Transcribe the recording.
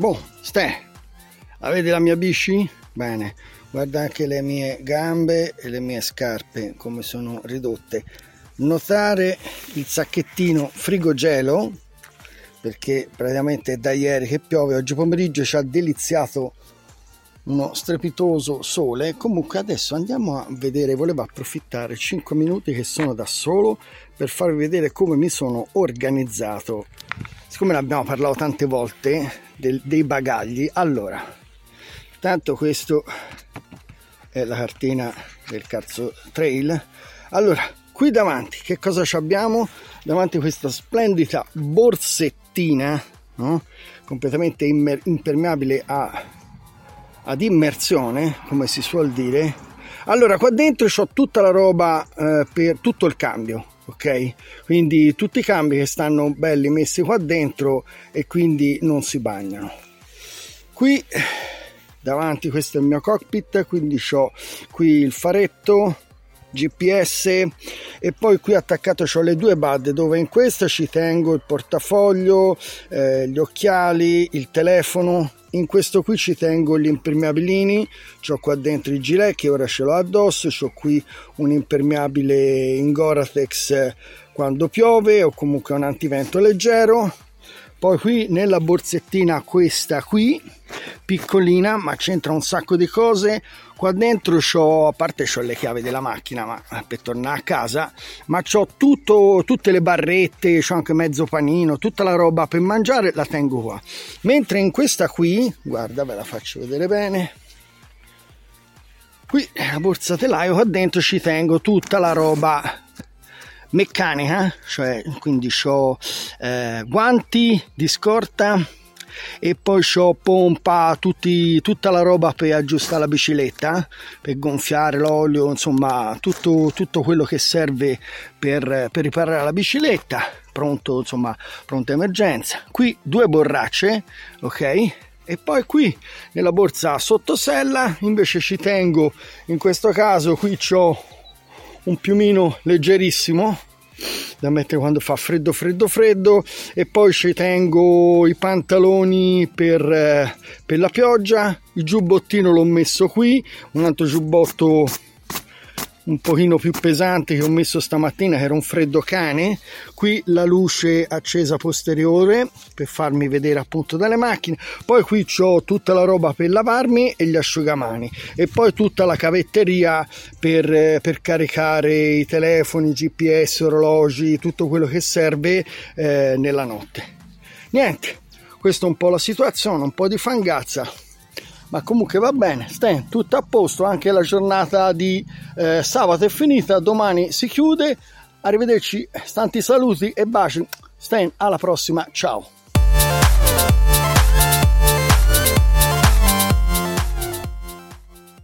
Boh, ste, avete la mia bici? Bene, guarda anche le mie gambe e le mie scarpe come sono ridotte. Notare il sacchettino frigogelo perché praticamente è da ieri che piove, oggi pomeriggio ci ha deliziato uno strepitoso sole. Comunque adesso andiamo a vedere, volevo approfittare 5 minuti che sono da solo per farvi vedere come mi sono organizzato. Siccome ne abbiamo parlato tante volte, del, dei bagagli. Allora, tanto questo è la cartina del Carzo Trail. Allora, qui davanti che cosa abbiamo? Davanti questa splendida borsettina, no? completamente immer- impermeabile a, ad immersione, come si suol dire. Allora, qua dentro ho tutta la roba eh, per tutto il cambio, ok? Quindi tutti i cambi che stanno belli messi qua dentro e quindi non si bagnano. Qui davanti questo è il mio cockpit, quindi ho qui il faretto GPS e poi qui attaccato ho le due bad dove in questa ci tengo il portafoglio, eh, gli occhiali, il telefono. In questo qui ci tengo gli impermeabilini ho qua dentro il gilet che ora ce l'ho addosso ho qui un impermeabile in Goratex quando piove o comunque un antivento leggero poi qui nella borsettina questa qui piccolina ma c'entra un sacco di cose. Qua dentro ho a parte ho le chiavi della macchina ma per tornare a casa ma ho tutto tutte le barrette ho anche mezzo panino tutta la roba per mangiare la tengo qua. Mentre in questa qui guarda ve la faccio vedere bene. Qui la borsa telaio qua dentro ci tengo tutta la roba meccanica cioè quindi ho eh, guanti di scorta e poi ho pompa tutti, tutta la roba per aggiustare la bicicletta per gonfiare l'olio insomma tutto, tutto quello che serve per, per riparare la bicicletta pronto insomma pronta emergenza. Qui due borracce ok? E poi qui nella borsa sottosella invece ci tengo in questo caso qui ho un piumino leggerissimo da mettere quando fa freddo freddo freddo. E poi ci tengo i pantaloni per, eh, per la pioggia. Il giubbottino l'ho messo qui un altro giubbotto un pochino più pesante che ho messo stamattina che era un freddo cane. Qui la luce accesa posteriore per farmi vedere appunto dalle macchine. Poi qui ho tutta la roba per lavarmi e gli asciugamani. E poi tutta la cavetteria per, per caricare i telefoni gps orologi tutto quello che serve eh, nella notte. Niente questa è un po' la situazione un po' di fangazza ma comunque va bene, Stan, tutto a posto, anche la giornata di eh, sabato è finita, domani si chiude, arrivederci, tanti saluti e baci, Stan, alla prossima, ciao!